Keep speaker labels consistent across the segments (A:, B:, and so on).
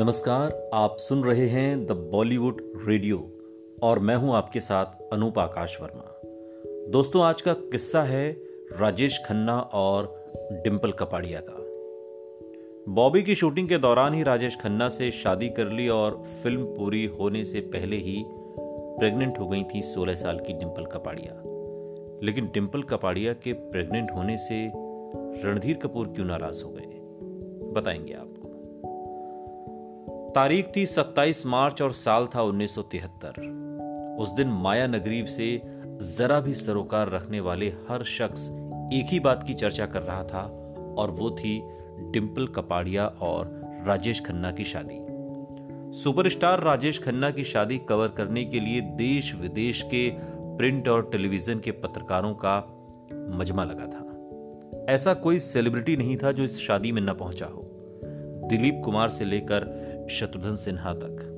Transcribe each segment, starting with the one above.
A: नमस्कार, आप सुन रहे हैं द बॉलीवुड रेडियो और मैं हूँ आपके साथ अनूप आकाश वर्मा। दोस्तों, आज का किस्सा है राजेश खन्ना और डिम्पल कपाड़िया का। बॉबी की शूटिंग के दौरान ही राजेश खन्ना से शादी कर ली और फ़िल्म पूरी होने से पहले ही प्रेग्नेंट हो गई थी 16 साल की डिम्पल कपाड़िया। लेकिन डिम्पल कपाड़िया के प्रेग्नेंट होने से रणधीर कपूर क्यों नाराज़ हो गए? बताएँगे आप। तारीख थी 27 मार्च और साल था 1973 उस दिन माया नगरीब से जरा भी सरोकार रखने वाले हर शख्स एक ही बात की चर्चा कर रहा था और वो थी डिम्पल कपाड़िया और राजेश खन्ना की शादी। सुपरस्टार राजेश खन्ना की शादी कवर करने के लिए देश विदेश के प्रिंट और टेलीविज़न के पत्रकारों का मजमा लगा था। ऐसा कोई सेलिब्रिटी नहीं था जो इस शादी में न पहुँचा हो। दिलीप कुमार से लेकर शत्रुघ्न सिन्हा तक।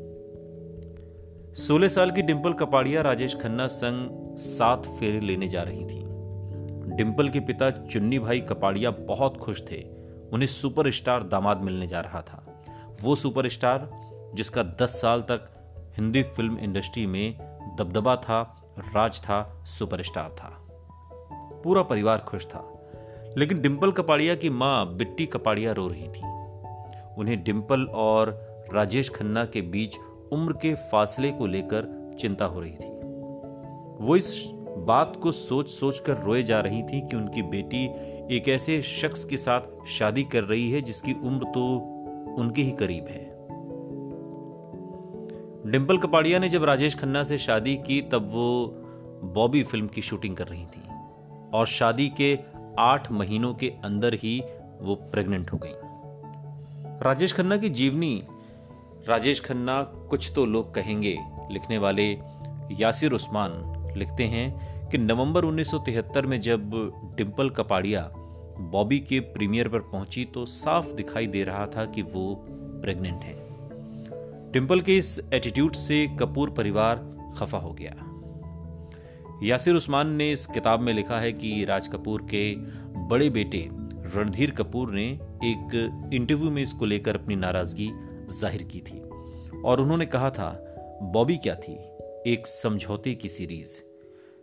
A: सोलह साल की डिंपल कपाड़िया राजेश खन्ना संग सात फेरे लेने जा रही थी। डिंपल के पिता चुन्नी भाई कपाड़िया बहुत खुश थे। उन्हें सुपरस्टार दामाद मिलने जा रहा था। वो सुपरस्टार, जिसका दस साल तक हिंदी फ़िल्म इंडस्ट्री में दबदबा था, राज था, सुपरस्टार था। पूरा परिवार खुश था। लेकिन डिंपल कपाड़िया की माँ बिट्टी कपाड़िया रो रही थी। उन्हें डिंपल और राजेश खन्ना के बीच उम्र के फासले को लेकर चिंता हो रही थी। वो इस बात को सोच सोच कर रोए जा रही थी कि उनकी बेटी एक ऐसे शख्स के साथ शादी कर रही है जिसकी उम्र तो उनके ही करीब है। डिम्पल कपाड़िया ने जब राजेश खन्ना से शादी की, तब वो बॉबी फ़िल्म की शूटिंग कर रही थी और शादी के आठ महीनों के अंदर ही वो प्रेग्नेंट हो गई। राजेश खन्ना की जीवनी राजेश खन्ना कुछ तो लोग कहेंगे, लिखने वाले यासिर उस्मान लिखते हैं कि नवंबर 1973 में जब डिम्पल कपाड़िया बॉबी के प्रीमियर पर पहुँची तो साफ़ दिखाई दे रहा था कि वो प्रेग्नेंट है। डिम्पल के इस एटीट्यूड से कपूर परिवार खफा हो गया। यासिर उस्मान ने इस किताब में लिखा है कि राज कपूर के बड़े बेटे रणधीर कपूर ने एक इंटरव्यू में इसको लेकर अपनी नाराज़गी ज़ाहिर की थी। और उन्होंने कहा था, बॉबी क्या थी? एक समझौते की सीरीज़।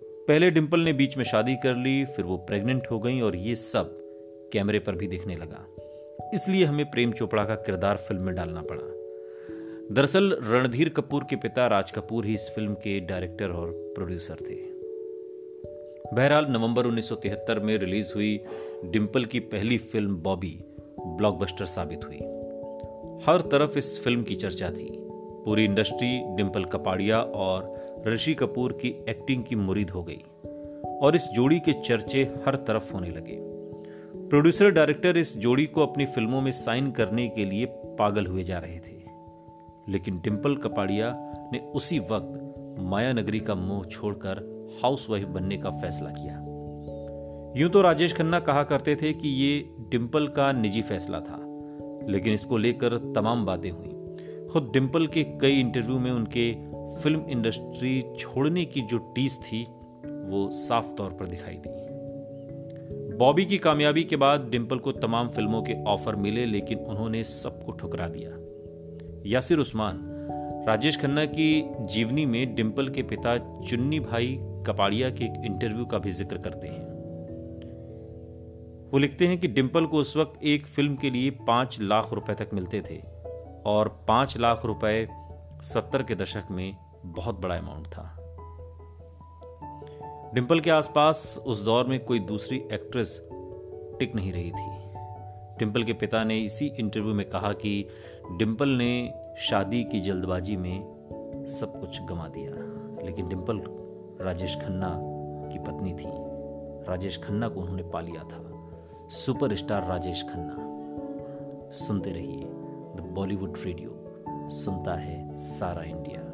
A: पहले डिंपल ने बीच में शादी कर ली, फिर वो प्रेग्नेंट हो गई और ये सब कैमरे पर भी दिखने लगा। इसलिए हमें प्रेम चोपड़ा का किरदार फ़िल्म में डालना पड़ा। दरअसल, रणधीर कपूर के पिता राज कपूर ही इस फ़िल्म के डायरेक्टर और प्रोड्यूसर थे। बहरहाल, नवंबर 1973 में रिलीज़ हुई डिंपल की पहली फ़िल्म बॉबी, ब्लॉकबस्टर साबित हुई। हर तरफ़ इस फ़िल्म की चर्चा थी। पूरी इंडस्ट्री डिम्पल कपाड़िया और ऋषि कपूर की एक्टिंग की मुरीद हो गई और इस जोड़ी के चर्चे हर तरफ़ होने लगे। प्रोड्यूसर डायरेक्टर इस जोड़ी को अपनी फ़िल्मों में साइन करने के लिए पागल हुए जा रहे थे। लेकिन डिम्पल कपाड़िया ने उसी वक्त माया नगरी का मुँह छोड़कर हाउसवाइफ बनने का फैसला किया। यूँ तो राजेश खन्ना कहा करते थे कि ये डिम्पल का निजी फैसला था। लेकिन इसको लेकर तमाम बातें हुई। खुद डिम्पल के कई इंटरव्यू में उनके फ़िल्म इंडस्ट्री छोड़ने की जो टीस थी, वो साफ़ तौर पर दिखाई दी। बॉबी की कामयाबी के बाद डिम्पल को तमाम फ़िल्मों के ऑफ़र मिले, लेकिन उन्होंने सबको ठुकरा दिया। यासिर उस्मान, राजेश खन्ना की जीवनी में डिम्पल के पिता चुन्नी भाई कपाड़िया के एक इंटरव्यू का भी ज़िक्र करते हैं। वो लिखते हैं कि डिम्पल को उस वक्त एक फ़िल्म के लिए पाँच लाख रुपए तक मिलते थे और पाँच लाख रुपए सत्तर के दशक में बहुत बड़ा अमाउंट था। डिम्पल के आसपास उस दौर में कोई दूसरी एक्ट्रेस टिक नहीं रही थी। डिम्पल के पिता ने इसी इंटरव्यू में कहा कि डिम्पल ने शादी की जल्दबाजी में सब कुछ गंवा दिया, लेकिन डिम्पल राजेश खन्ना की पत्नी थी। राजेश खन्ना को उन्होंने पा लिया था। सुपरस्टार राजेश खन्ना। सुनते रहिए द बॉलीवुड रेडियो सुनता है सारा इंडिया।